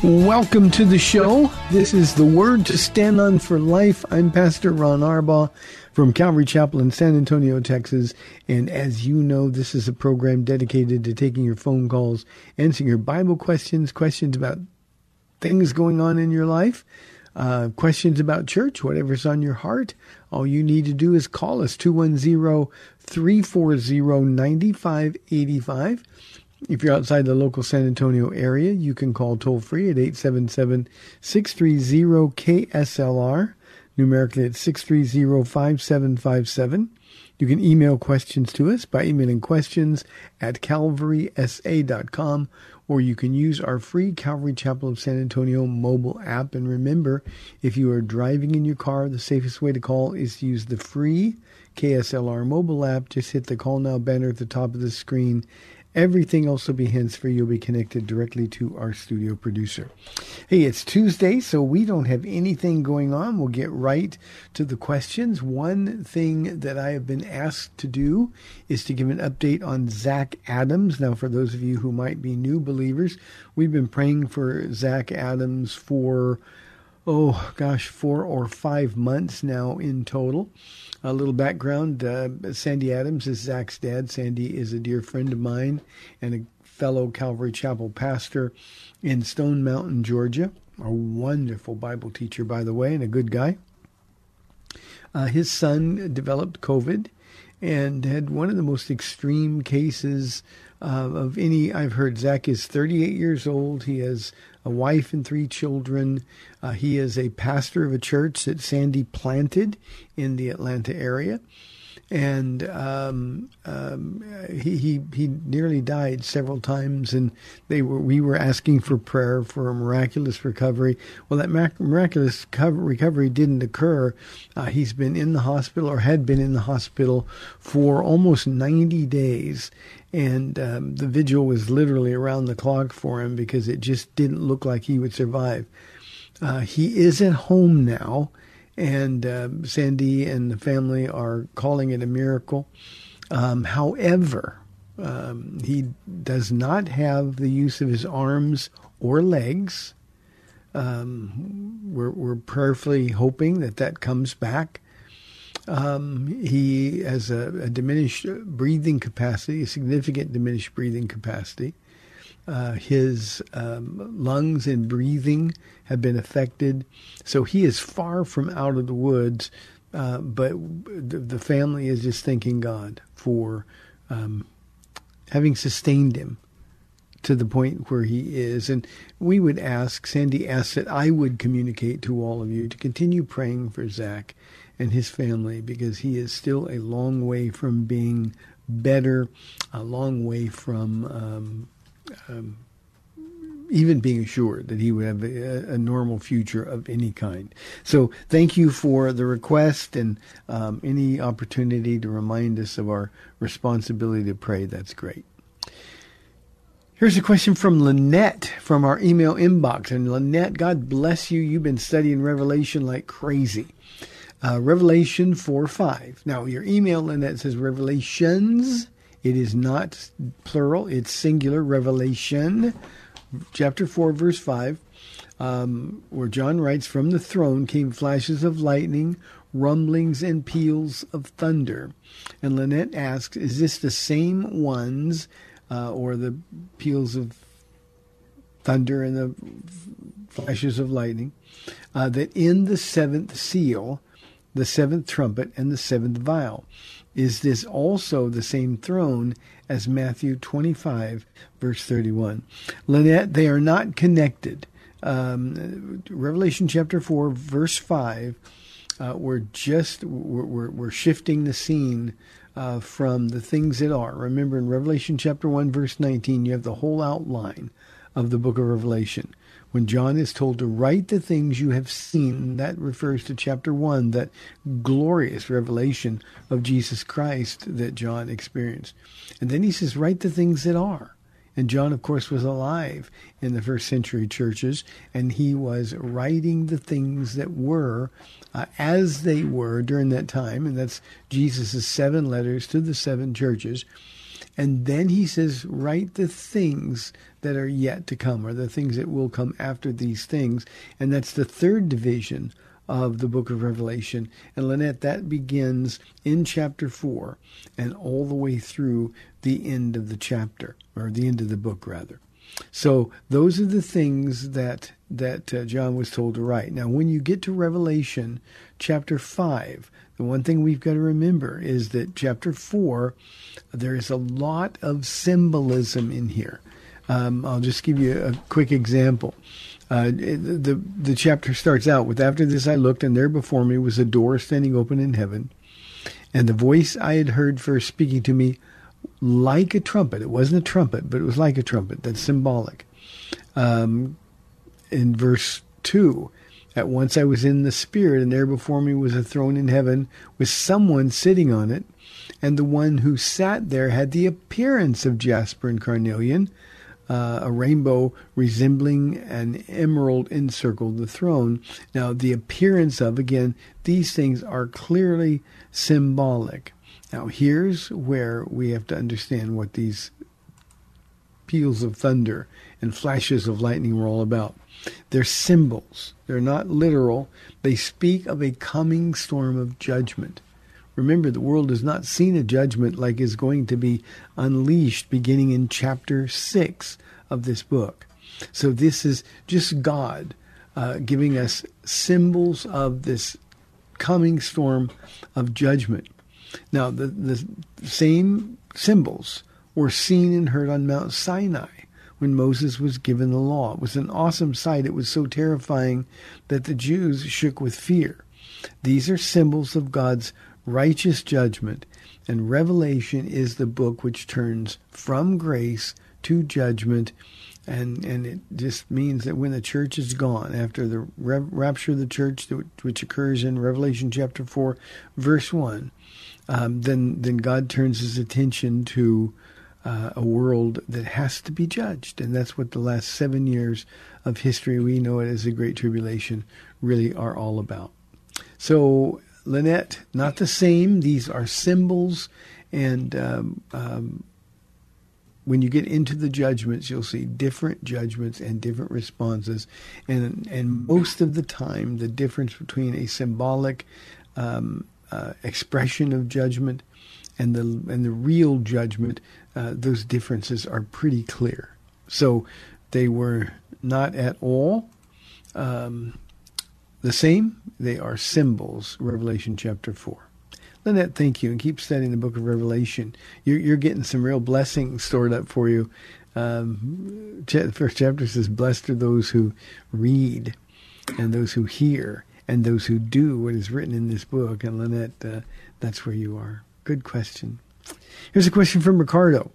Welcome to the show. This is the Word to Stand On for Life. I'm Pastor Ron Arbaugh from Calvary Chapel in San Antonio, Texas. And as you know, this is a program dedicated to taking your phone calls, answering your Bible questions, questions about things going on in your life, uh, questions about church, whatever's on your heart. All you need to do is call us 210 340 9585. If you're outside the local San Antonio area, you can call toll free at 877 630 KSLR. Numerically, it's 630 5757. You can email questions to us by emailing questions at calvarysa.com, or you can use our free Calvary Chapel of San Antonio mobile app. And remember, if you are driving in your car, the safest way to call is to use the free KSLR mobile app. Just hit the Call Now banner at the top of the screen Everything else will be hands free. You'll be connected directly to our studio producer. Hey, it's Tuesday, so we don't have anything going on. We'll get right to the questions. One thing that I have been asked to do is to give an update on Zach Adams. Now, for those of you who might be new believers, we've been praying for Zach Adams for, oh gosh, four or five months now in total. A little background uh, Sandy Adams is Zach's dad. Sandy is a dear friend of mine and a fellow Calvary Chapel pastor in Stone Mountain, Georgia. A wonderful Bible teacher, by the way, and a good guy. Uh, his son developed COVID and had one of the most extreme cases uh, of any I've heard. Zach is 38 years old. He has a wife and three children. Uh, he is a pastor of a church that Sandy planted in the Atlanta area. And um, um, he, he he nearly died several times, and they were we were asking for prayer for a miraculous recovery. Well, that miraculous recovery didn't occur. Uh, he's been in the hospital, or had been in the hospital, for almost ninety days, and um, the vigil was literally around the clock for him because it just didn't look like he would survive. Uh, he is at home now, and uh, Sandy and the family are calling it a miracle. Um, however, um, he does not have the use of his arms or legs. Um, we're, we're prayerfully hoping that that comes back. Um, he has a, a, diminished breathing capacity, a significant diminished breathing capacity. Uh, his um, lungs and breathing have been affected, so he is far from out of the woods. Uh, but the, the, family is just thanking God for um, having sustained him to the point where he is. And we would ask, Sandy asked that I would communicate to all of you to continue praying for Zach and his family because he is still a long way from being better, a long way from um, um, even being assured that he would have a, a, normal future of any kind. So thank you for the request and um, any opportunity to remind us of our responsibility to pray. That's great. Here's a question from Lynette from our email inbox. And Lynette, God bless you. You've been studying Revelation like crazy. Uh, Revelation 4 5. Now, your email, Lynette, says Revelations. It is not plural, it's singular. Revelation, chapter 4, verse 5, um, where John writes, From the throne came flashes of lightning, rumblings, and peals of thunder. And Lynette asks, Is this the same ones uh, or the peals of thunder and the flashes of lightning, uh, that in the seventh seal, the seventh trumpet, and the seventh vial, is this also the same throne as Matthew 25, verse 31? Lynette, they are not connected. Um, Revelation chapter 4, verse 5, uh, we're just, we're, we're, we're shifting the scene uh, from the things that are. Remember in Revelation chapter 1, verse 19, you have the whole outline of the book of Revelation. When John is told to write the things you have seen, that refers to chapter 1, that glorious revelation of Jesus Christ that John experienced. And then he says, write the things that are. And John, of course, was alive in the first century churches, and he was writing the things that were uh, as they were during that time. And that's Jesus' seven letters to the seven churches. And then he says, write the things that are yet to come, or the things that will come after these things. And that's the third division of the book of Revelation. And Lynette, that begins in chapter 4 and all the way through the end of the chapter, or the end of the book, rather. So those are the things that that uh, John was told to write. Now, when you get to Revelation chapter 5, the one thing we've got to remember is that chapter 4, there is a lot of symbolism in here. Um, I'll just give you a quick example. Uh, the the chapter starts out with after this I looked and there before me was a door standing open in heaven, and the voice I had heard first speaking to me like a trumpet. It wasn't a trumpet, but it was like a trumpet. That's symbolic. Um, in verse two, at once I was in the spirit, and there before me was a throne in heaven with someone sitting on it, and the one who sat there had the appearance of jasper and carnelian uh, a rainbow resembling an emerald encircled the throne. Now, the appearance of, again, these things are clearly symbolic. Now, here's where we have to understand what these peals of thunder and flashes of lightning were all about. They're symbols, they're not literal. They speak of a coming storm of judgment. Remember, the world has not seen a judgment like is going to be unleashed beginning in chapter 6 of this book. So this is just God uh, giving us symbols of this coming storm of judgment. Now, the, the same symbols were seen and heard on Mount Sinai when Moses was given the law. It was an awesome sight. It was so terrifying that the Jews shook with fear. These are symbols of God's righteous judgment, and Revelation is the book which turns from grace to judgment. And, and it just means that when the church is gone, after the rapture of the church, which occurs in Revelation chapter 4, verse 1, um, then, then God turns his attention to uh, a world that has to be judged. And that's what the last seven years of history, we know it as the Great Tribulation, really are all about. So Lynette, not the same. These are symbols, and um, um, when you get into the judgments, you'll see different judgments and different responses, and and most of the time, the difference between a symbolic um, uh, expression of judgment and the and the real judgment, uh, those differences are pretty clear. So they were not at all. Um, the same, they are symbols, Revelation chapter 4. Lynette, thank you, and keep studying the book of Revelation. You're, you're getting some real blessings stored up for you. Um, first chapter says, Blessed are those who read, and those who hear, and those who do what is written in this book. And Lynette, uh, that's where you are. Good question. Here's a question from Ricardo.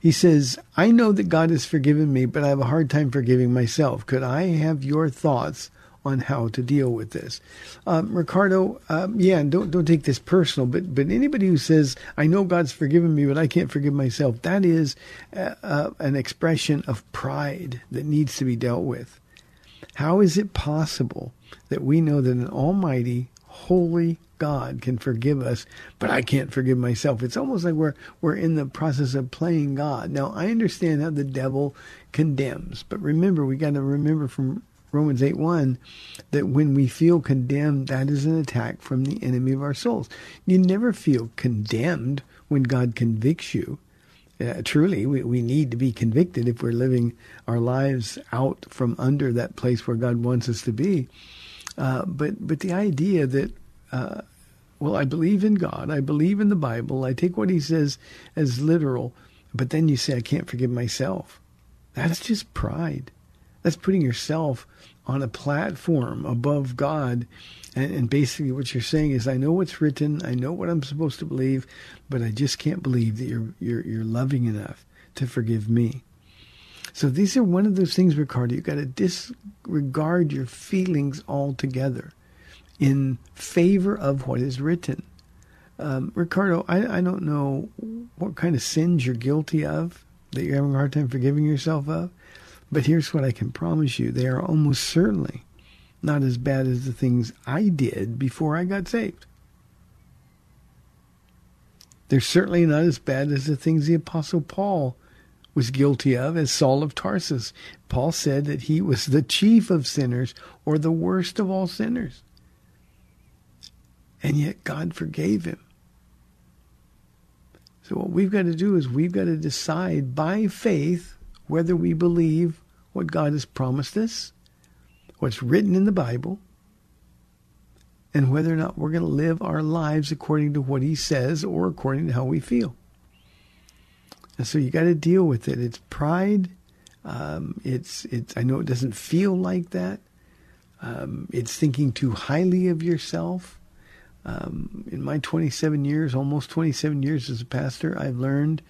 He says, I know that God has forgiven me, but I have a hard time forgiving myself. Could I have your thoughts on how to deal with this. Um, Ricardo, um, yeah, and don't don't take this personal, but but anybody who says I know God's forgiven me, but I can't forgive myself, that is uh, uh, an expression of pride that needs to be dealt with. How is it possible that we know that an Almighty, holy God can forgive us, but I can't forgive myself. It's almost like we're we're in the process of playing God. Now I understand how the devil condemns, but remember we got to remember from Romans 8 1 that when we feel condemned, that is an attack from the enemy of our souls. You never feel condemned when God convicts you. Uh, truly, we, we need to be convicted if we're living our lives out from under that place where God wants us to be. Uh, but but the idea that uh, well, I believe in God, I believe in the Bible, I take what He says as literal, but then you say I can't forgive myself. That's just pride. That's putting yourself on a platform above God. And, and, basically, what you're saying is, I know what's written, I know what I'm supposed to believe, but I just can't believe that you're you're, you're loving enough to forgive me. So these are one of those things, Ricardo. You've got to disregard your feelings altogether in favor of what is written. Um, Ricardo, I, I don't know what kind of sins you're guilty of that you're having a hard time forgiving yourself of, but here's what I can promise you: they are almost certainly not as bad as the things I did before I got saved. They're certainly not as bad as the things the Apostle Paul was guilty of as Saul of Tarsus. Paul said that he was the chief of sinners or the worst of all sinners. And yet God forgave him. So what we've got to do is we've got to decide by faith whether we believe what God has promised us, what's written in the Bible, and whether or not we're going to live our lives according to what he says or according to how we feel. So you got to deal with it. It's pride. Um, it's it's. I know it doesn't feel like that. Um, it's thinking too highly of yourself. Um, in my 27 years, almost 27 years as a pastor, I've learned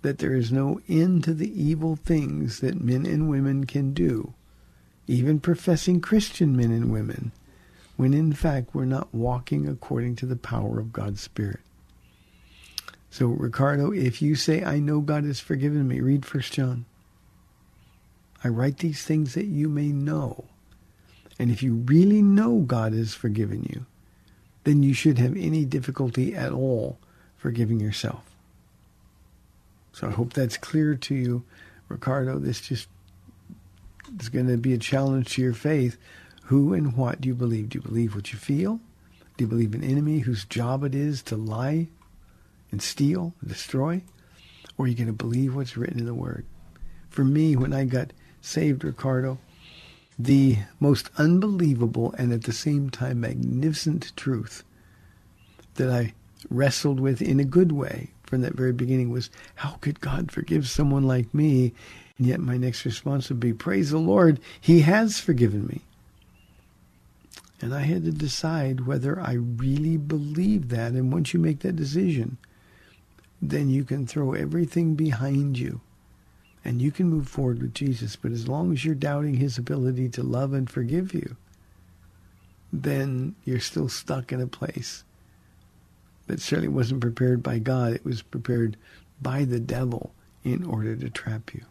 that there is no end to the evil things that men and women can do, even professing Christian men and women, when in fact we're not walking according to the power of God's Spirit. So, Ricardo, if you say, I know God has forgiven me, read First John. I write these things that you may know. And if you really know God has forgiven you, then you should have any difficulty at all forgiving yourself. So I hope that's clear to you, Ricardo. This just is going to be a challenge to your faith. Who and what do you believe? Do you believe what you feel? Do you believe an enemy whose job it is to lie and steal and destroy? Or are you going to believe what's written in the Word? For me, when I got saved, Ricardo, the most unbelievable and at the same time magnificent truth that I wrestled with in a good way from that very beginning was how could God forgive someone like me? And yet my next response would be, Praise the Lord, He has forgiven me. And I had to decide whether I really believe that. And once you make that decision, then you can throw everything behind you and you can move forward with Jesus. But as long as you're doubting his ability to love and forgive you, then you're still stuck in a place that certainly wasn't prepared by God. It was prepared by the devil in order to trap you.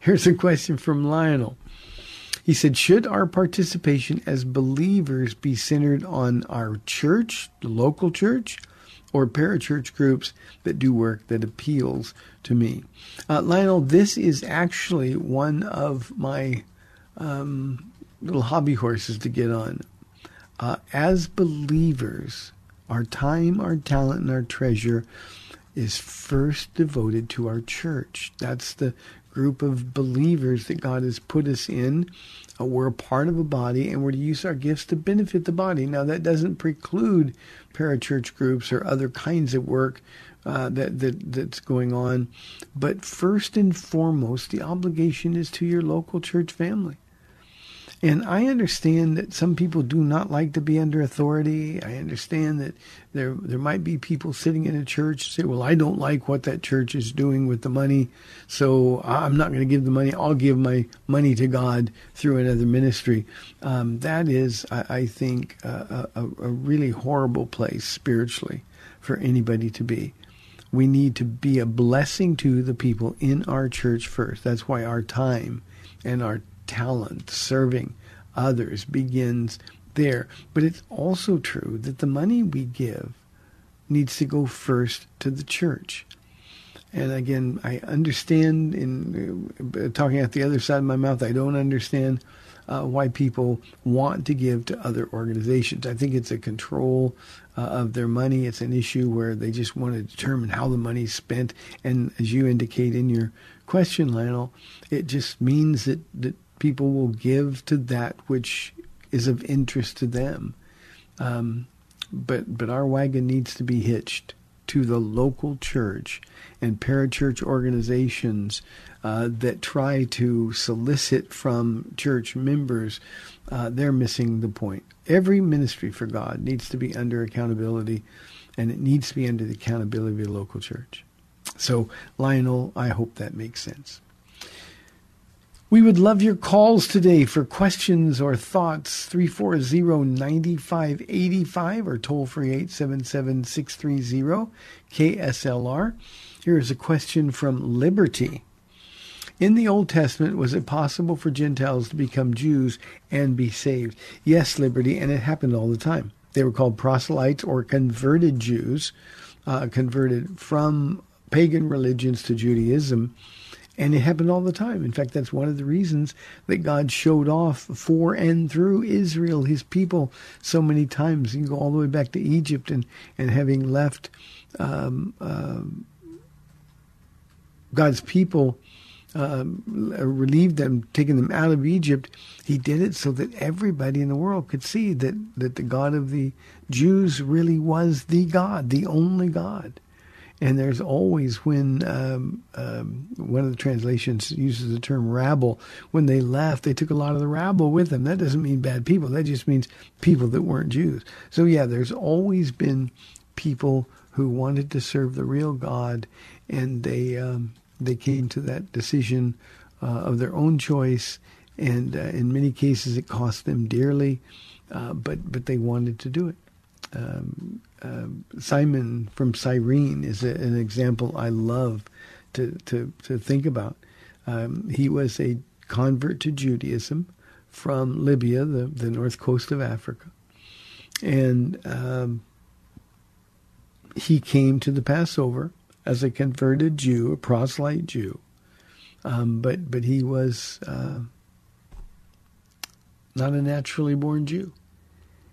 Here's a question from Lionel. He said, Should our participation as believers be centered on our church, the local church, or parachurch groups that do work that appeals to me. Uh, Lionel, this is actually one of my um, little hobby horses to get on. Uh, as believers, our time, our talent, and our treasure is first devoted to our church. That's the group of believers that God has put us in. Uh, we're a part of a body and we're to use our gifts to benefit the body. Now, that doesn't preclude parachurch groups or other kinds of work uh, that, that that's going on. But first and foremost, the obligation is to your local church family. And I understand that some people do not like to be under authority. I understand that there there might be people sitting in a church say, "Well, I don't like what that church is doing with the money, so I'm not going to give the money. I'll give my money to God through another ministry." Um, that is, I, I think, a, a, a really horrible place spiritually for anybody to be. We need to be a blessing to the people in our church first. That's why our time and our talent serving others begins there. But it's also true that the money we give needs to go first to the church. And again, I understand in uh, talking at the other side of my mouth, I don't understand uh, why people want to give to other organizations. I think it's a control uh, of their money. It's an issue where they just want to determine how the money's spent. And as you indicate in your question, Lionel, it just means that, that people will give to that which is of interest to them. Um, but but our wagon needs to be hitched to the local church and parachurch organizations uh, that try to solicit from church members. Uh, they're missing the point. Every ministry for God needs to be under accountability, and it needs to be under the accountability of the local church. So, Lionel, I hope that makes sense. We would love your calls today for questions or thoughts. 340-9585 or toll free 877-630-KSLR. Here is a question from Liberty. In the Old Testament, was it possible for Gentiles to become Jews and be saved? Yes, Liberty, and it happened all the time. They were called proselytes or converted Jews, uh, converted from pagan religions to Judaism and it happened all the time. In fact, that's one of the reasons that God showed off for and through Israel, his people, so many times. You can go all the way back to Egypt and, and having left um, uh, God's people, um, relieved them, taken them out of Egypt, he did it so that everybody in the world could see that, that the God of the Jews really was the God, the only God. And there's always when um, um, one of the translations uses the term rabble. When they left, they took a lot of the rabble with them. That doesn't mean bad people. That just means people that weren't Jews. So yeah, there's always been people who wanted to serve the real God, and they um, they came to that decision uh, of their own choice. And uh, in many cases, it cost them dearly, uh, but but they wanted to do it. Um, uh, Simon from Cyrene is a, an example I love to to, to think about. Um, he was a convert to Judaism from Libya, the, the north coast of Africa, and um, he came to the Passover as a converted Jew, a proselyte Jew, um, but but he was uh, not a naturally born Jew.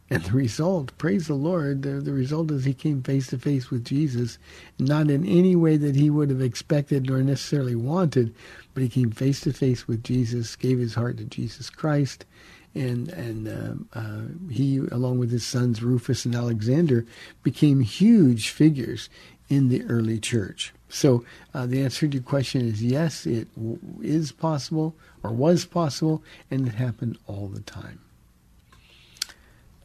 And the result, praise the Lord, the, the result is he came face to face with Jesus, not in any way that he would have expected nor necessarily wanted, but he came face to face with Jesus, gave his heart to Jesus Christ, and and uh, uh, he, along with his sons Rufus and Alexander, became huge figures in the early church. So uh, the answer to your question is yes, it w- is possible or was possible, and it happened all the time.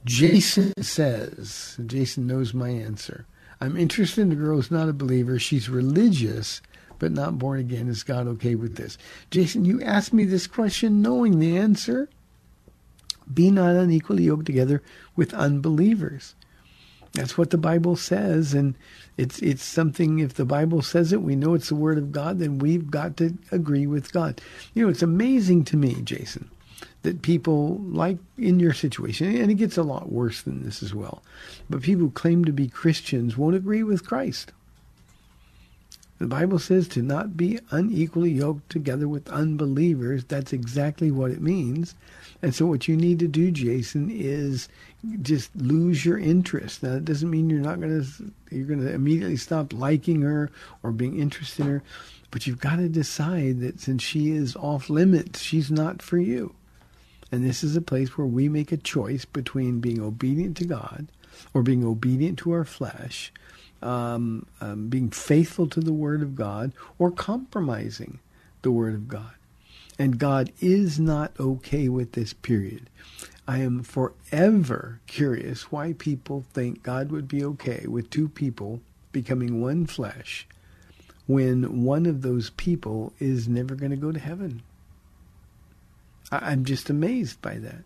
Jason says, Jason knows my answer. I'm interested in a girl who's not a believer. She's religious, but not born again. Is God okay with this? Jason, you asked me this question knowing the answer. Be not unequally yoked together with unbelievers. That's what the Bible says, and it's it's something. If the Bible says it, we know it's the Word of God. Then we've got to agree with God. You know, it's amazing to me, Jason, that people like in your situation, and it gets a lot worse than this as well, but people who claim to be Christians won't agree with Christ. The Bible says to not be unequally yoked together with unbelievers. That's exactly what it means. And so what you need to do, Jason, is just lose your interest. Now, that doesn't mean you're not going to you're going to immediately stop liking her or being interested in her, but you've got to decide that since she is off limits, she's not for you. And this is a place where we make a choice between being obedient to God or being obedient to our flesh, um, um, being faithful to the Word of God, or compromising the Word of God. And God is not okay with this period. I am forever curious why people think God would be okay with two people becoming one flesh when one of those people is never going to go to heaven. I, am just amazed by that.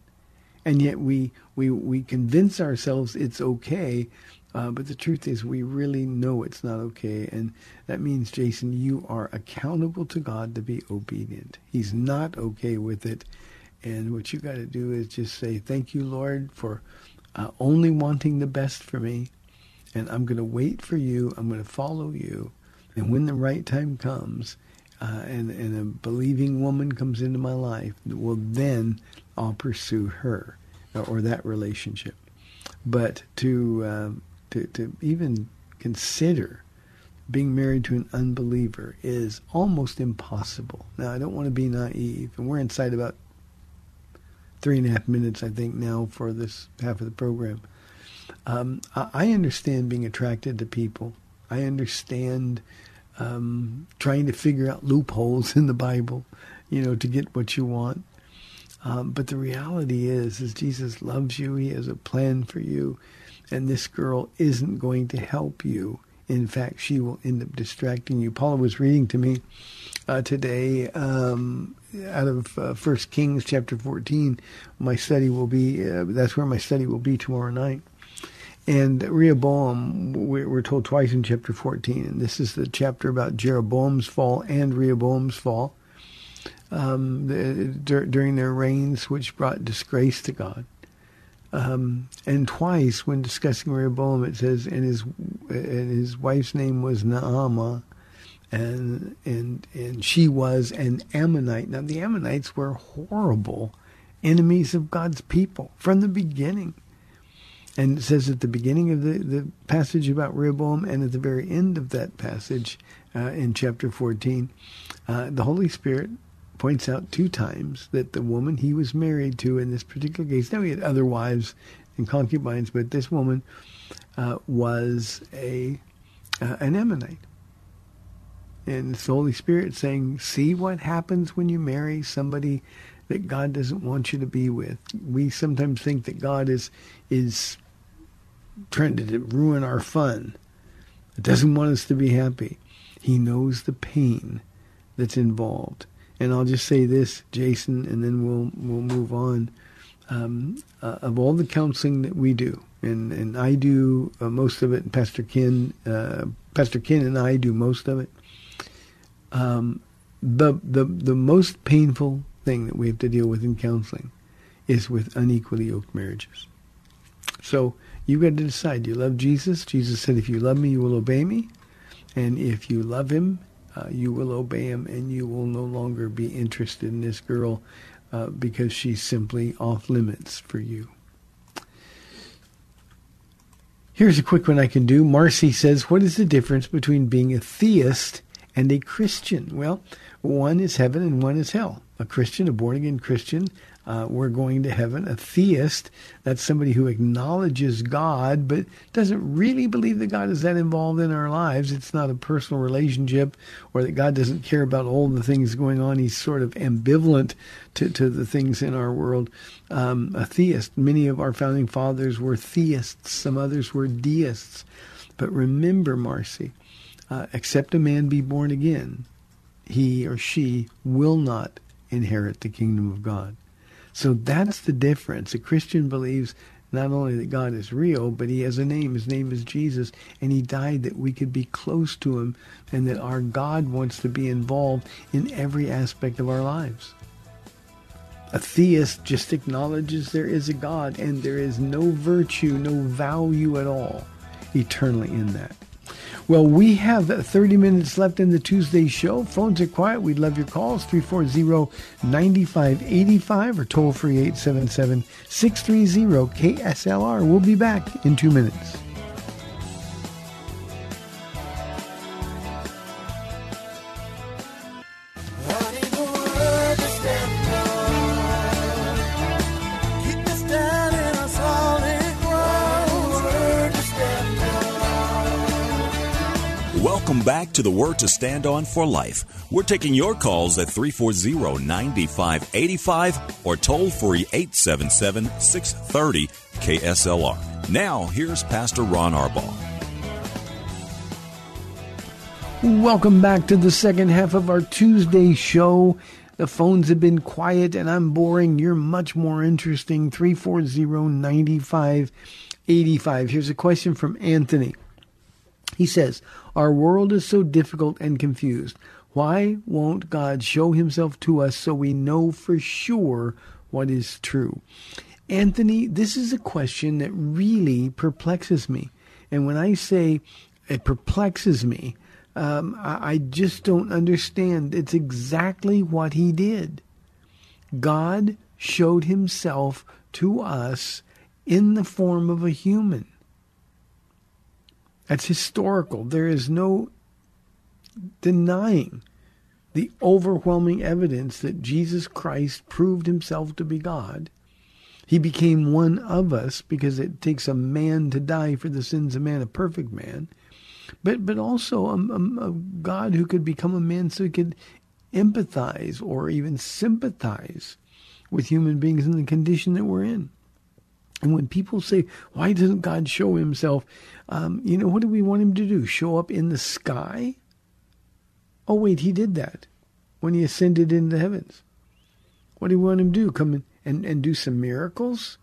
And yet we, we, we convince ourselves it's okay, uh, but the truth is we really know it's not okay. And that means, Jason, you are accountable to God to be obedient. He's not okay with it. And what you got to do is just say, thank you, Lord, for uh, only wanting the best for me. And I'm going to wait for you. I'm going to follow you. And when the right time comes, uh, and, and a believing woman comes into my life, well, then I'll pursue her or, or that relationship. But to, uh, to, to even consider being married to an unbeliever is almost impossible. Now, I don't want to be naive, and we're inside about three and a half minutes, I think, now for this half of the program. Um, I, I understand being attracted to people. I understand um, trying to figure out loopholes in the Bible, you know, to get what you want. Um, but the reality is, is Jesus loves you. He has a plan for you, and this girl isn't going to help you. In fact, she will end up distracting you. Paula was reading to me uh, today um, out of uh, First Kings chapter 14. My study will be. Uh, that's where my study will be tomorrow night. And Rehoboam, we're told twice in chapter 14, and this is the chapter about Jeroboam's fall and Rehoboam's fall um, during their reigns, which brought disgrace to God. Um, and twice, when discussing Rehoboam, it says, and his and his wife's name was Naamah, and and and she was an Ammonite. Now the Ammonites were horrible enemies of God's people from the beginning. And it says at the beginning of the, the passage about Rehoboam and at the very end of that passage uh, in chapter 14, uh, the Holy Spirit points out two times that the woman he was married to in this particular case, now he had other wives and concubines, but this woman uh, was a uh, an Ammonite. And it's the Holy Spirit saying, see what happens when you marry somebody that God doesn't want you to be with. We sometimes think that God is is trying to ruin our fun. It doesn't want us to be happy. He knows the pain that's involved. And I'll just say this, Jason, and then we'll we'll move on. Um, uh, of all the counseling that we do, and and I do uh, most of it, and Pastor Ken, uh, Pastor Ken, and I do most of it. Um, the the the most painful thing that we have to deal with in counseling is with unequally yoked marriages. So you got to decide. You love Jesus. Jesus said, "If you love me, you will obey me," and if you love Him, uh, you will obey Him, and you will no longer be interested in this girl uh, because she's simply off limits for you. Here's a quick one I can do. Marcy says, "What is the difference between being a theist and a Christian?" Well, one is heaven and one is hell. A Christian, a born again Christian, uh, we're going to heaven. A theist, that's somebody who acknowledges God but doesn't really believe that God is that involved in our lives. It's not a personal relationship or that God doesn't care about all the things going on. He's sort of ambivalent to, to the things in our world. Um, a theist, many of our founding fathers were theists, some others were deists. But remember, Marcy, uh, except a man be born again, he or she will not inherit the kingdom of God. So that's the difference. A Christian believes not only that God is real, but he has a name. His name is Jesus, and he died that we could be close to him and that our God wants to be involved in every aspect of our lives. A theist just acknowledges there is a God and there is no virtue, no value at all eternally in that. Well, we have 30 minutes left in the Tuesday show. Phones are quiet. We'd love your calls 340-9585 or toll free 877-630 KSLR. We'll be back in 2 minutes. To the Word to Stand On for Life. We're taking your calls at 340 9585 or toll free 877 630 KSLR. Now, here's Pastor Ron Arbaugh. Welcome back to the second half of our Tuesday show. The phones have been quiet and I'm boring. You're much more interesting. 340 9585. Here's a question from Anthony. He says, Our world is so difficult and confused. Why won't God show himself to us so we know for sure what is true? Anthony, this is a question that really perplexes me. And when I say it perplexes me, um, I, I just don't understand. It's exactly what he did. God showed himself to us in the form of a human. That's historical. There is no denying the overwhelming evidence that Jesus Christ proved himself to be God. He became one of us because it takes a man to die for the sins of man, a perfect man, but but also a, a, a God who could become a man so he could empathize or even sympathize with human beings in the condition that we're in. And when people say, why doesn't God show himself? Um, you know, what do we want him to do? Show up in the sky? Oh, wait, he did that when he ascended into the heavens. What do we want him to do? Come in and, and do some miracles?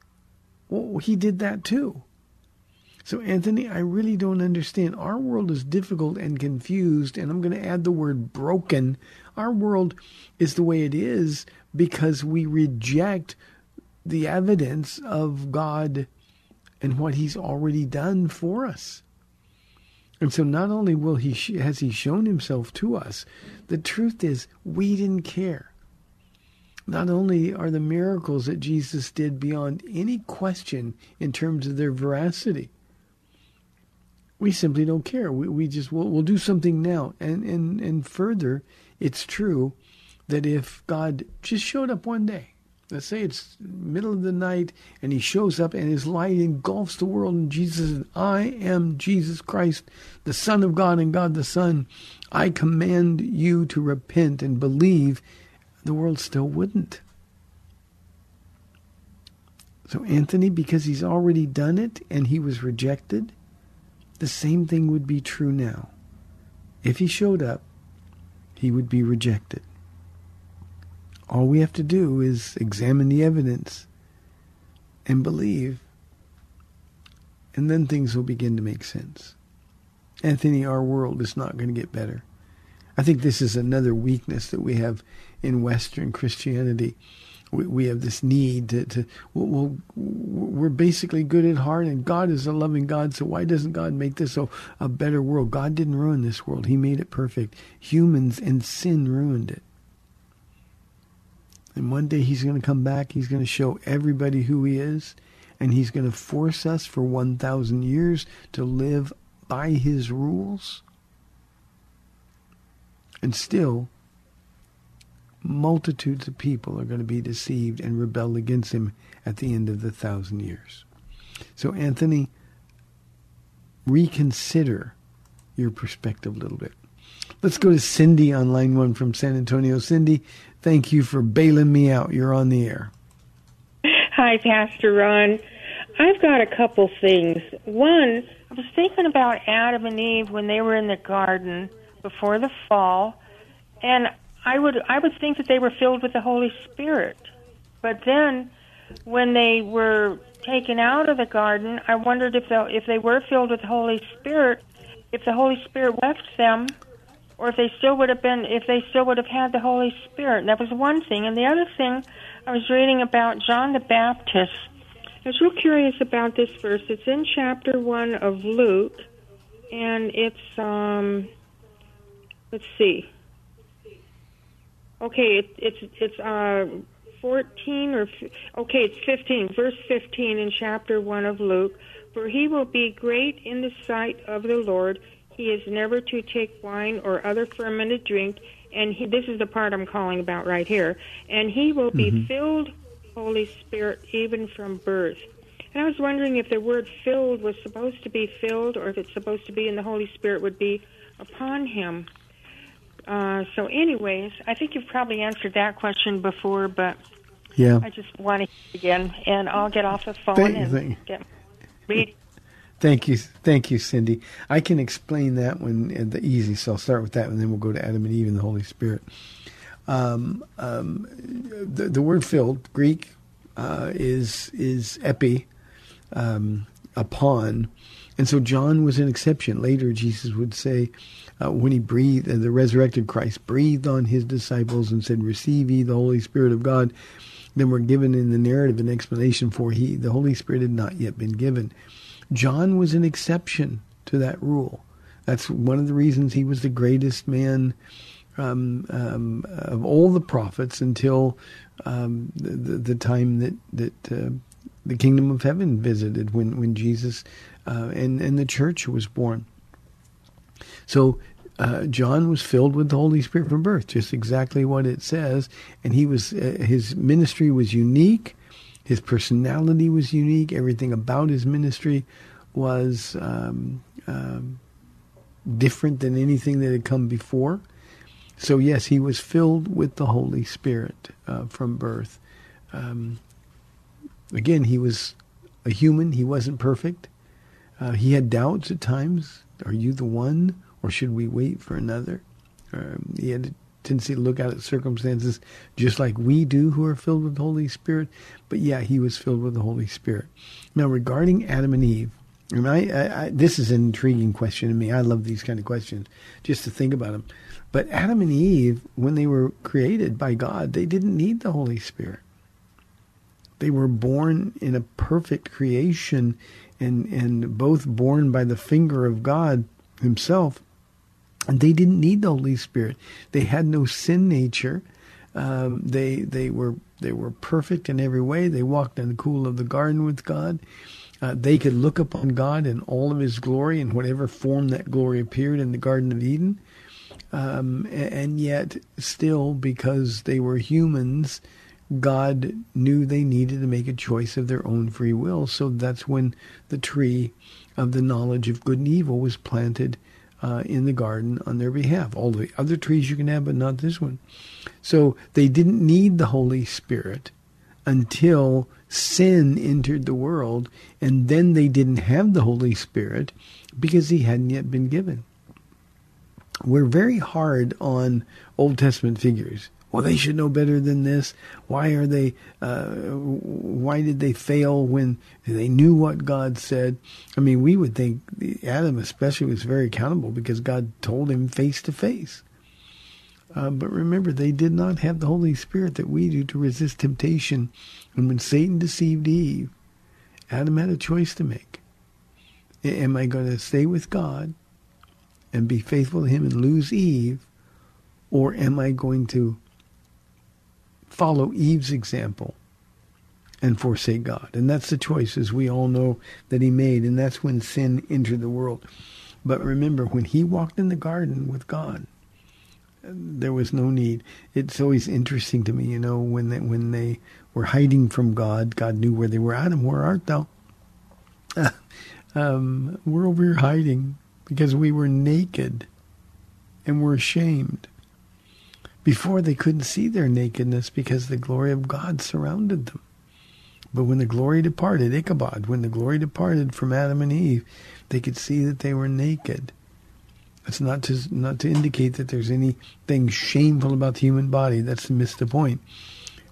Well, he did that too. So, Anthony, I really don't understand. Our world is difficult and confused, and I'm going to add the word broken. Our world is the way it is because we reject the evidence of God and what He's already done for us. And so, not only will He has He shown Himself to us, the truth is we didn't care. Not only are the miracles that Jesus did beyond any question in terms of their veracity, we simply don't care. We, we just we'll, we'll do something now. And, and and further, it's true that if God just showed up one day let's say it's middle of the night and he shows up and his light engulfs the world and Jesus says, I am Jesus Christ, the Son of God and God the Son. I command you to repent and believe. The world still wouldn't. So Anthony, because he's already done it and he was rejected, the same thing would be true now. If he showed up, he would be rejected. All we have to do is examine the evidence and believe, and then things will begin to make sense. Anthony, our world is not going to get better. I think this is another weakness that we have in Western Christianity. We, we have this need to, to well, we're basically good at heart, and God is a loving God. So why doesn't God make this a, a better world? God didn't ruin this world; He made it perfect. Humans and sin ruined it. And one day he's going to come back. He's going to show everybody who he is. And he's going to force us for 1,000 years to live by his rules. And still, multitudes of people are going to be deceived and rebel against him at the end of the thousand years. So, Anthony, reconsider your perspective a little bit. Let's go to Cindy on line one from San Antonio. Cindy, Thank you for bailing me out. You're on the air. Hi, Pastor Ron. I've got a couple things. One, I was thinking about Adam and Eve when they were in the garden before the fall, and I would I would think that they were filled with the Holy Spirit. But then when they were taken out of the garden, I wondered if they, if they were filled with the Holy Spirit, if the Holy Spirit left them or if they still would have been if they still would have had the Holy Spirit. That was one thing. And the other thing I was reading about John the Baptist. I was real curious about this verse. It's in chapter one of Luke, and it's um let's see. Okay, it, it's it's uh 14 or okay, it's 15, verse 15 in chapter 1 of Luke. For he will be great in the sight of the Lord he is never to take wine or other fermented drink, and he, this is the part I'm calling about right here. And he will be mm-hmm. filled Holy Spirit even from birth. And I was wondering if the word filled was supposed to be filled, or if it's supposed to be in the Holy Spirit would be upon him. Uh, so, anyways, I think you've probably answered that question before, but Yeah. I just want to hear it again, and I'll get off the phone Thank- and thank- get read. Thank you, thank you, Cindy. I can explain that one the easy, so I'll start with that, and then we'll go to Adam and Eve and the Holy Spirit. Um, um, the, the word "filled" Greek uh, is is epi, um, upon, and so John was an exception. Later, Jesus would say, uh, when he breathed, uh, the resurrected Christ breathed on his disciples and said, "Receive ye the Holy Spirit of God." Then we're given in the narrative an explanation for he the Holy Spirit had not yet been given. John was an exception to that rule. That's one of the reasons he was the greatest man um, um, of all the prophets until um, the, the, time that that uh, the kingdom of heaven visited when when Jesus uh, and and the church was born. So uh, John was filled with the Holy Spirit from birth, just exactly what it says, and he was uh, his ministry was unique. His personality was unique. Everything about his ministry was um, um, different than anything that had come before. So yes, he was filled with the Holy Spirit uh, from birth. Um, again, he was a human. He wasn't perfect. Uh, he had doubts at times. Are you the one, or should we wait for another? Um, he had tendency to look out at circumstances just like we do, who are filled with the Holy Spirit. But yeah, he was filled with the Holy Spirit. Now, regarding Adam and Eve, and I, I, I, this is an intriguing question to me. I love these kind of questions, just to think about them. But Adam and Eve, when they were created by God, they didn't need the Holy Spirit. They were born in a perfect creation, and and both born by the finger of God Himself. And they didn't need the Holy Spirit. They had no sin nature. Um, they they were they were perfect in every way. They walked in the cool of the garden with God. Uh, they could look upon God in all of His glory in whatever form that glory appeared in the Garden of Eden. Um, and yet, still, because they were humans, God knew they needed to make a choice of their own free will. So that's when the tree of the knowledge of good and evil was planted uh, in the garden on their behalf. All the other trees you can have, but not this one. So they didn't need the Holy Spirit until sin entered the world, and then they didn't have the Holy Spirit because he hadn't yet been given. We're very hard on Old Testament figures. Well, they should know better than this. Why are they? Uh, why did they fail when they knew what God said? I mean, we would think Adam, especially, was very accountable because God told him face to face. Uh, but remember, they did not have the Holy Spirit that we do to resist temptation. And when Satan deceived Eve, Adam had a choice to make. Am I going to stay with God and be faithful to Him and lose Eve, or am I going to follow Eve's example and forsake God? And that's the choices we all know that He made, and that's when sin entered the world. But remember, when He walked in the garden with God, there was no need. It's always interesting to me, you know, when they, when they were hiding from God, God knew where they were. Adam, where art thou? um, we're over here hiding because we were naked and we're ashamed. Before they couldn't see their nakedness because the glory of God surrounded them. But when the glory departed, Ichabod, when the glory departed from Adam and Eve, they could see that they were naked. It's not to not to indicate that there's anything shameful about the human body. That's to miss the point.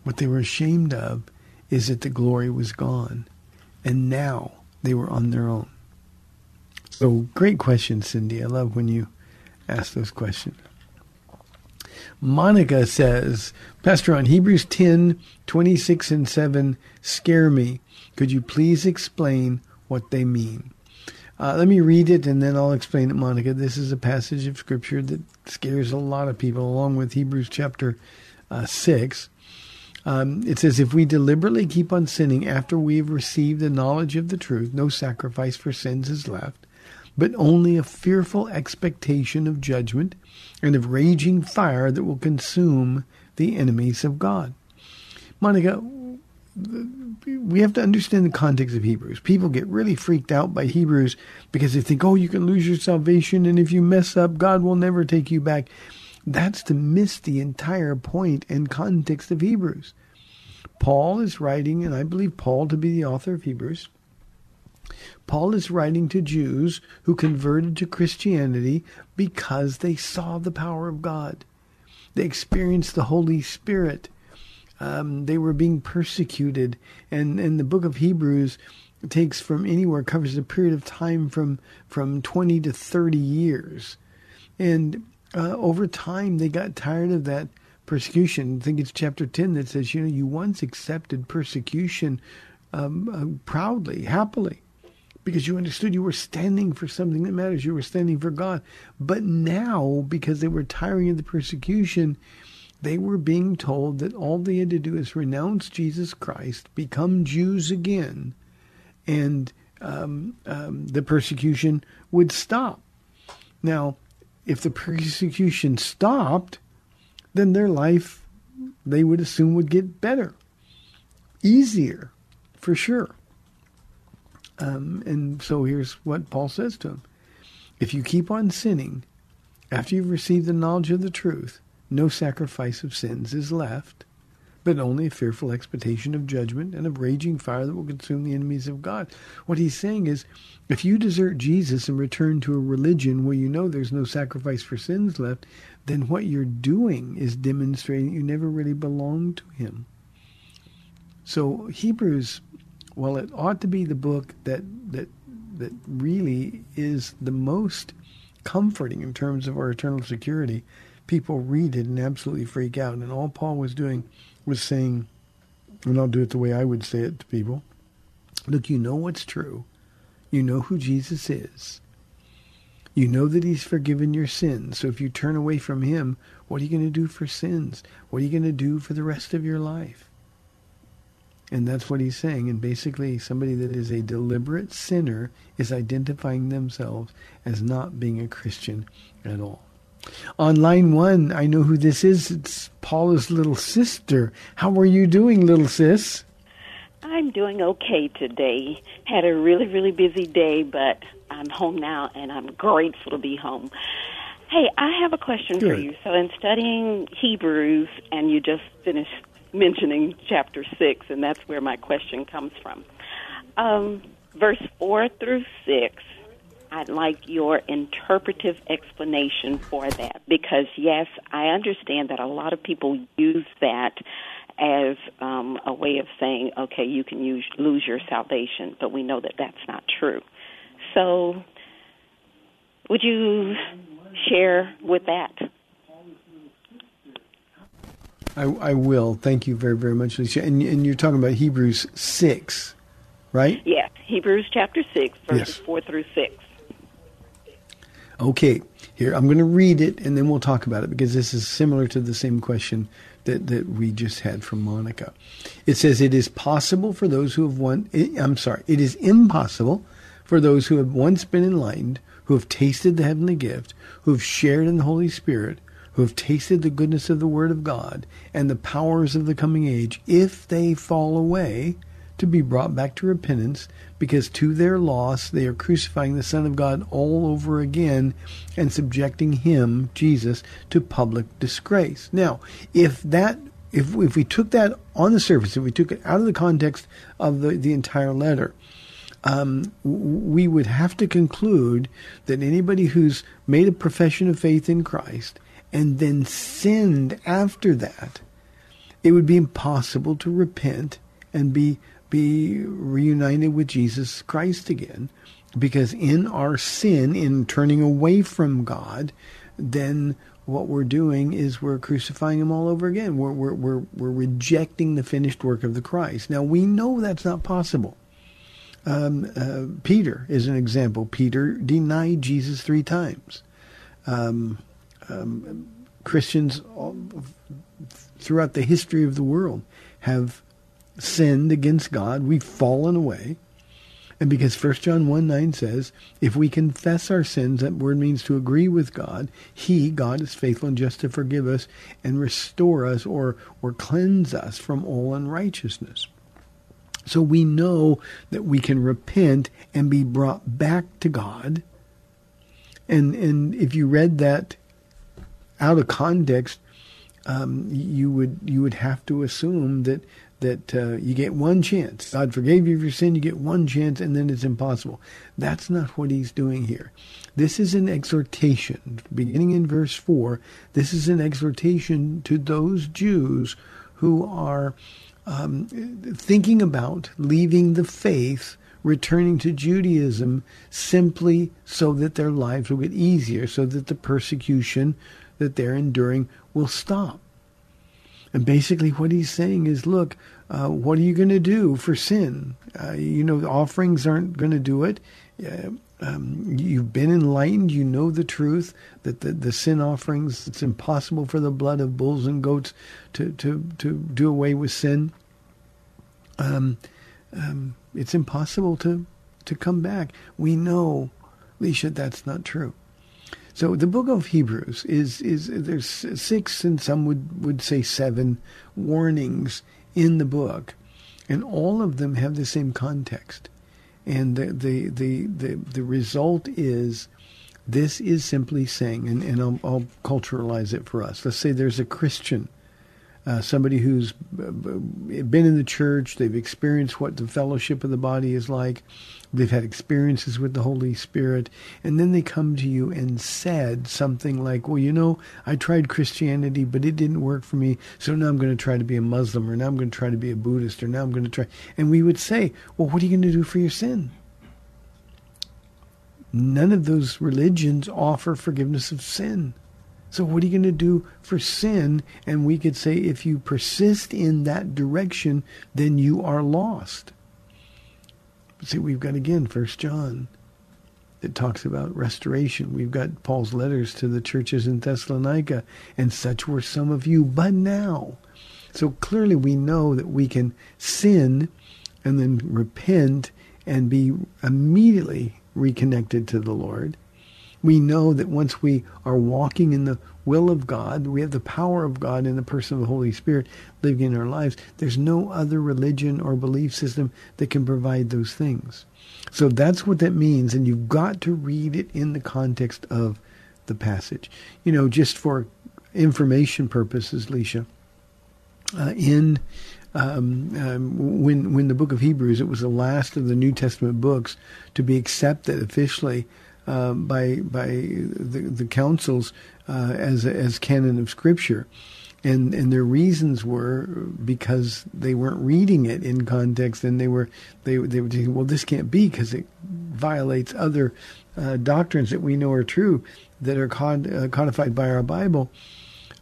What they were ashamed of is that the glory was gone, and now they were on their own. So great question, Cindy. I love when you ask those questions. Monica says, Pastor, on Hebrews 10, 26 and 7 scare me. Could you please explain what they mean? Uh, let me read it and then I'll explain it, Monica. This is a passage of Scripture that scares a lot of people, along with Hebrews chapter uh, 6. Um, it says, If we deliberately keep on sinning after we have received the knowledge of the truth, no sacrifice for sins is left, but only a fearful expectation of judgment and of raging fire that will consume the enemies of God. Monica, we have to understand the context of Hebrews. People get really freaked out by Hebrews because they think, oh, you can lose your salvation, and if you mess up, God will never take you back. That's to miss the entire point and context of Hebrews. Paul is writing, and I believe Paul to be the author of Hebrews. Paul is writing to Jews who converted to Christianity because they saw the power of God. They experienced the Holy Spirit um, they were being persecuted, and and the book of Hebrews takes from anywhere covers a period of time from from 20 to 30 years, and uh, over time they got tired of that persecution. I think it's chapter 10 that says, you know, you once accepted persecution um, uh, proudly, happily, because you understood you were standing for something that matters. You were standing for God. But now, because they were tiring of the persecution, they were being told that all they had to do is renounce Jesus Christ, become Jews again, and um, um, the persecution would stop. Now, if the persecution stopped, then their life, they would assume, would get better, easier, for sure. Um, and so here's what Paul says to them If you keep on sinning after you've received the knowledge of the truth, no sacrifice of sins is left, but only a fearful expectation of judgment and of raging fire that will consume the enemies of God. What he's saying is, if you desert Jesus and return to a religion where you know there's no sacrifice for sins left, then what you're doing is demonstrating you never really belong to him. So Hebrews, well, it ought to be the book that that that really is the most comforting in terms of our eternal security people read it and absolutely freak out. And all Paul was doing was saying, and I'll do it the way I would say it to people look, you know what's true. You know who Jesus is. You know that he's forgiven your sins. So if you turn away from him, what are you going to do for sins? What are you going to do for the rest of your life? And that's what he's saying. And basically, somebody that is a deliberate sinner is identifying themselves as not being a Christian at all. On line one, I know who this is. It's Paula's little sister. How are you doing, little sis? I'm doing okay today. Had a really, really busy day, but I'm home now and I'm grateful to be home. Hey, I have a question Good. for you. So, in studying Hebrews, and you just finished mentioning chapter 6, and that's where my question comes from. Um, verse 4 through 6 I'd like your interpretive explanation for that because, yes, I understand that a lot of people use that as um, a way of saying, okay, you can use, lose your salvation, but we know that that's not true. So, would you share with that? I, I will. Thank you very, very much, Alicia. And, and you're talking about Hebrews 6, right? Yes, Hebrews chapter 6, verses Yes. 4 through 6. Okay, here, I'm going to read it and then we'll talk about it because this is similar to the same question that, that we just had from Monica. It says, It is possible for those who have won, eh, I'm sorry, it is impossible for those who have once been enlightened, who have tasted the heavenly gift, who have shared in the Holy Spirit, who have tasted the goodness of the Word of God and the powers of the coming age, if they fall away, to be brought back to repentance, because to their loss they are crucifying the Son of God all over again and subjecting him, Jesus, to public disgrace. Now, if that if if we took that on the surface, if we took it out of the context of the, the entire letter, um, we would have to conclude that anybody who's made a profession of faith in Christ and then sinned after that, it would be impossible to repent and be be reunited with Jesus Christ again because in our sin in turning away from God then what we're doing is we're crucifying him all over again. We're we're we're, we're rejecting the finished work of the Christ. Now we know that's not possible. Um, uh, Peter is an example. Peter denied Jesus 3 times. Um, um, Christians all, throughout the history of the world have sinned against God. We've fallen away. And because 1 John 1 9 says, if we confess our sins, that word means to agree with God, He, God, is faithful and just to forgive us and restore us or, or cleanse us from all unrighteousness. So we know that we can repent and be brought back to God. And and if you read that out of context, um, you would you would have to assume that that uh, you get one chance. God forgave you for your sin. You get one chance, and then it's impossible. That's not what he's doing here. This is an exhortation, beginning in verse four. This is an exhortation to those Jews who are um, thinking about leaving the faith, returning to Judaism, simply so that their lives will get easier, so that the persecution that they're enduring will stop. And basically, what he's saying is, look, uh, what are you going to do for sin? Uh, you know, offerings aren't going to do it. Uh, um, you've been enlightened. You know the truth that the, the sin offerings. It's impossible for the blood of bulls and goats to to to do away with sin. Um, um, it's impossible to to come back. We know, Leisha, that's not true. So the book of Hebrews is is there's six and some would would say seven warnings in the book, and all of them have the same context, and the the the the, the result is this is simply saying, and, and I'll, I'll culturalize it for us. Let's say there's a Christian uh, somebody who's been in the church, they've experienced what the fellowship of the body is like, they've had experiences with the Holy Spirit, and then they come to you and said something like, Well, you know, I tried Christianity, but it didn't work for me, so now I'm going to try to be a Muslim, or now I'm going to try to be a Buddhist, or now I'm going to try. And we would say, Well, what are you going to do for your sin? None of those religions offer forgiveness of sin. So what are you going to do for sin? And we could say if you persist in that direction, then you are lost. See, we've got again First John that talks about restoration. We've got Paul's letters to the churches in Thessalonica, and such were some of you, but now. So clearly we know that we can sin and then repent and be immediately reconnected to the Lord. We know that once we are walking in the will of God, we have the power of God in the person of the Holy Spirit living in our lives. There's no other religion or belief system that can provide those things. So that's what that means, and you've got to read it in the context of the passage. You know, just for information purposes, Leisha, uh, in um, um, when when the book of Hebrews, it was the last of the New Testament books to be accepted officially uh, by by the, the councils uh, as as canon of scripture, and and their reasons were because they weren't reading it in context, and they were they they were thinking, well, this can't be because it violates other uh, doctrines that we know are true that are cod, uh, codified by our Bible.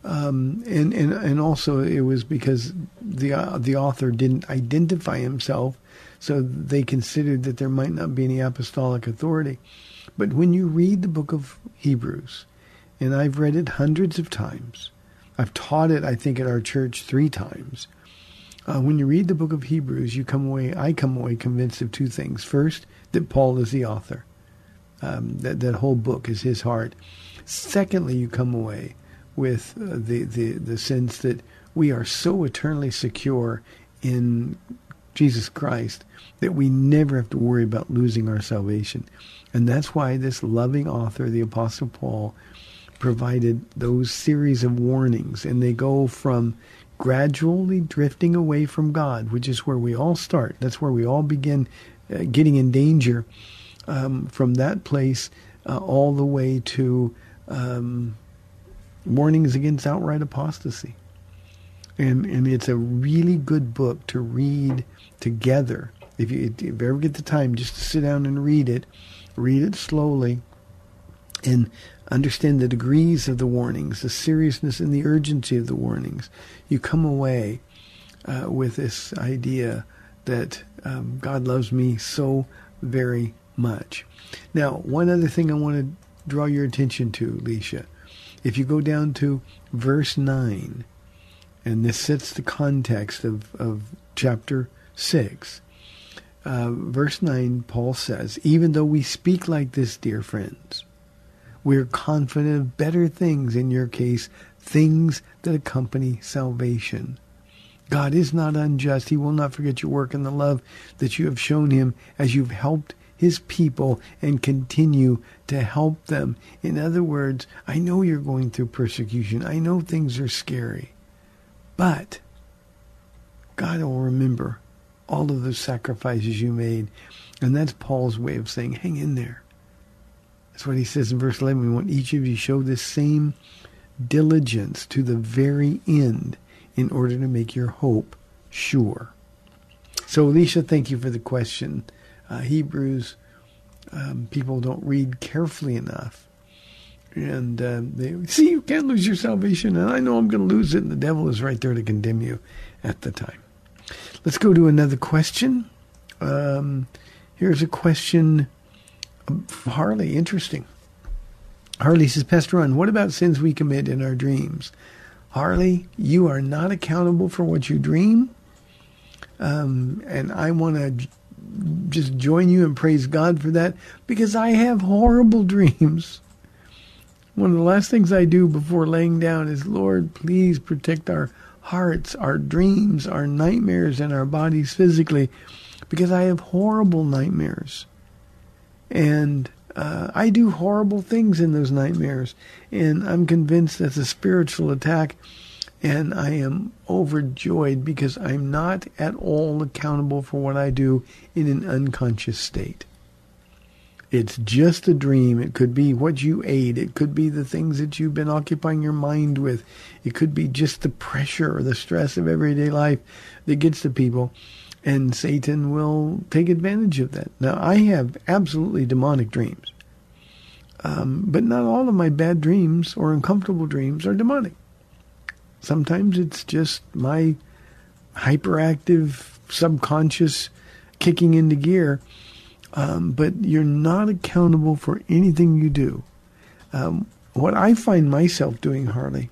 Um, and, and and also it was because the uh, the author didn't identify himself, so they considered that there might not be any apostolic authority. But when you read the book of Hebrews, and I've read it hundreds of times, I've taught it, I think, at our church three times. Uh, when you read the book of Hebrews, you come away, I come away convinced of two things. First, that Paul is the author. Um, that, that whole book is his heart. Secondly, you come away with uh, the, the, the sense that we are so eternally secure in Jesus Christ that we never have to worry about losing our salvation. And that's why this loving author, the Apostle Paul, provided those series of warnings. And they go from gradually drifting away from God, which is where we all start. That's where we all begin uh, getting in danger um, from that place uh, all the way to um, warnings against outright apostasy. And, and it's a really good book to read together. If you, if you ever get the time just to sit down and read it, read it slowly, and understand the degrees of the warnings, the seriousness and the urgency of the warnings, you come away uh, with this idea that um, God loves me so very much. Now, one other thing I want to draw your attention to, Leisha. If you go down to verse 9, and this sets the context of, of chapter 6, uh, verse 9, Paul says, Even though we speak like this, dear friends, we're confident of better things in your case, things that accompany salvation. God is not unjust. He will not forget your work and the love that you have shown him as you've helped his people and continue to help them. In other words, I know you're going through persecution. I know things are scary. But God will remember all of those sacrifices you made. And that's Paul's way of saying, hang in there. That's what he says in verse 11. We want each of you to show this same diligence to the very end in order to make your hope sure. So, Alicia, thank you for the question. Uh, Hebrews, um, people don't read carefully enough. And uh, they see, you can't lose your salvation, and I know I'm going to lose it, and the devil is right there to condemn you at the time. Let's go to another question. Um, here's a question from Harley. Interesting. Harley says, Pastor Ron, what about sins we commit in our dreams? Harley, you are not accountable for what you dream. Um, and I want to j- just join you and praise God for that because I have horrible dreams. One of the last things I do before laying down is, Lord, please protect our hearts, our dreams, our nightmares, and our bodies physically because I have horrible nightmares. And uh, I do horrible things in those nightmares. And I'm convinced that's a spiritual attack. And I am overjoyed because I'm not at all accountable for what I do in an unconscious state. It's just a dream. It could be what you ate. It could be the things that you've been occupying your mind with. It could be just the pressure or the stress of everyday life that gets to people. And Satan will take advantage of that. Now, I have absolutely demonic dreams. Um, but not all of my bad dreams or uncomfortable dreams are demonic. Sometimes it's just my hyperactive subconscious kicking into gear. Um, but you're not accountable for anything you do. Um, what I find myself doing, Harley,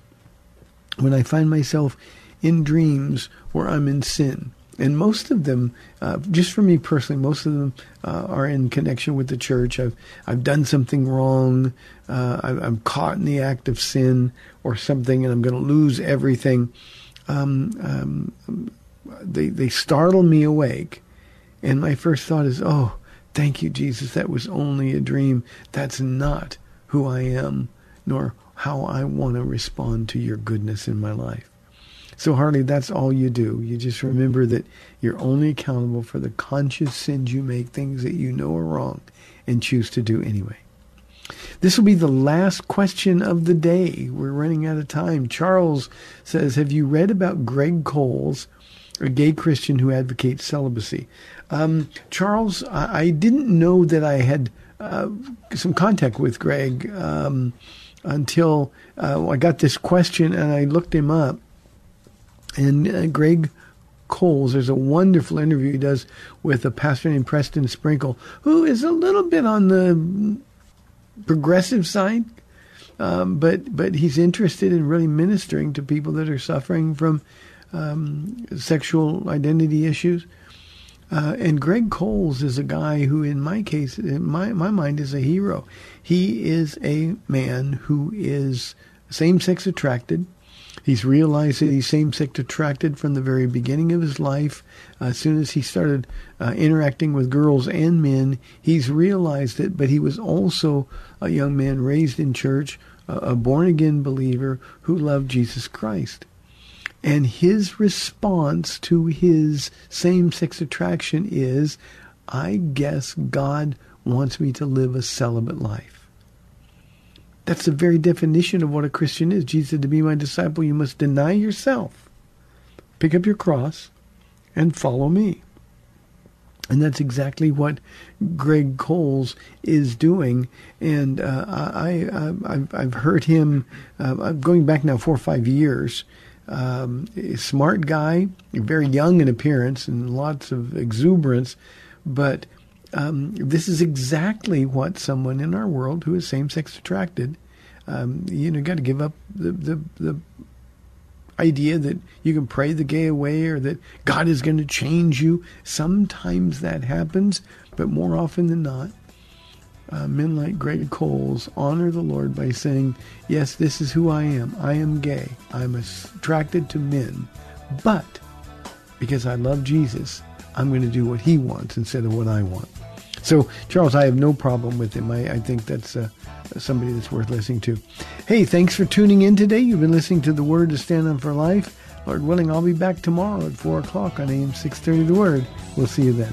when I find myself in dreams where I'm in sin, and most of them, uh, just for me personally, most of them uh, are in connection with the church. I've I've done something wrong. Uh, I, am caught in the act of sin or something, and I'm going to lose everything. Um, um, they they startle me awake, and my first thought is, "Oh, thank you, Jesus. That was only a dream. That's not who I am, nor how I want to respond to your goodness in my life." So, Harley, that's all you do. You just remember that you're only accountable for the conscious sins you make, things that you know are wrong, and choose to do anyway. This will be the last question of the day. We're running out of time. Charles says, Have you read about Greg Coles, a gay Christian who advocates celibacy? Um, Charles, I, I, didn't know that I had uh, some contact with Greg um, until uh, I got this question and I looked him up. And uh, Greg Coles, there's a wonderful interview he does with a pastor named Preston Sprinkle, who is a little bit on the progressive side, um, but but he's interested in really ministering to people that are suffering from um, sexual identity issues. Uh, and Greg Coles is a guy who, in my case, in my my mind, is a hero. He is a man who is same-sex attracted. He's realized that he's same-sex attracted from the very beginning of his life. As soon as he started uh, interacting with girls and men, he's realized it. But he was also a young man raised in church, a born-again believer who loved Jesus Christ. And his response to his same-sex attraction is, I guess God wants me to live a celibate life. That's the very definition of what a Christian is. Jesus said, To be my disciple, you must deny yourself, pick up your cross, and follow me. And that's exactly what Greg Coles is doing. And uh, I, I, have I've heard him, uh, going back now four or five years, um, a smart guy, very young in appearance and lots of exuberance, but um, this is exactly what someone in our world who is same-sex attracted, um, you know, got to give up the, the the idea that you can pray the gay away or that God is going to change you. Sometimes that happens, but more often than not, uh, men like Greg Coles honor the Lord by saying, "Yes, this is who I am. I am gay. I'm attracted to men, but because I love Jesus, I'm going to do what he wants instead of what I want. So, Charles, I have no problem with him. I, I think that's uh, somebody that's worth listening to. Hey, thanks for tuning in today. You've been listening to The Word to Stand on for Life. Lord willing, I'll be back tomorrow at 4 o'clock on AM 630 The Word. We'll see you then.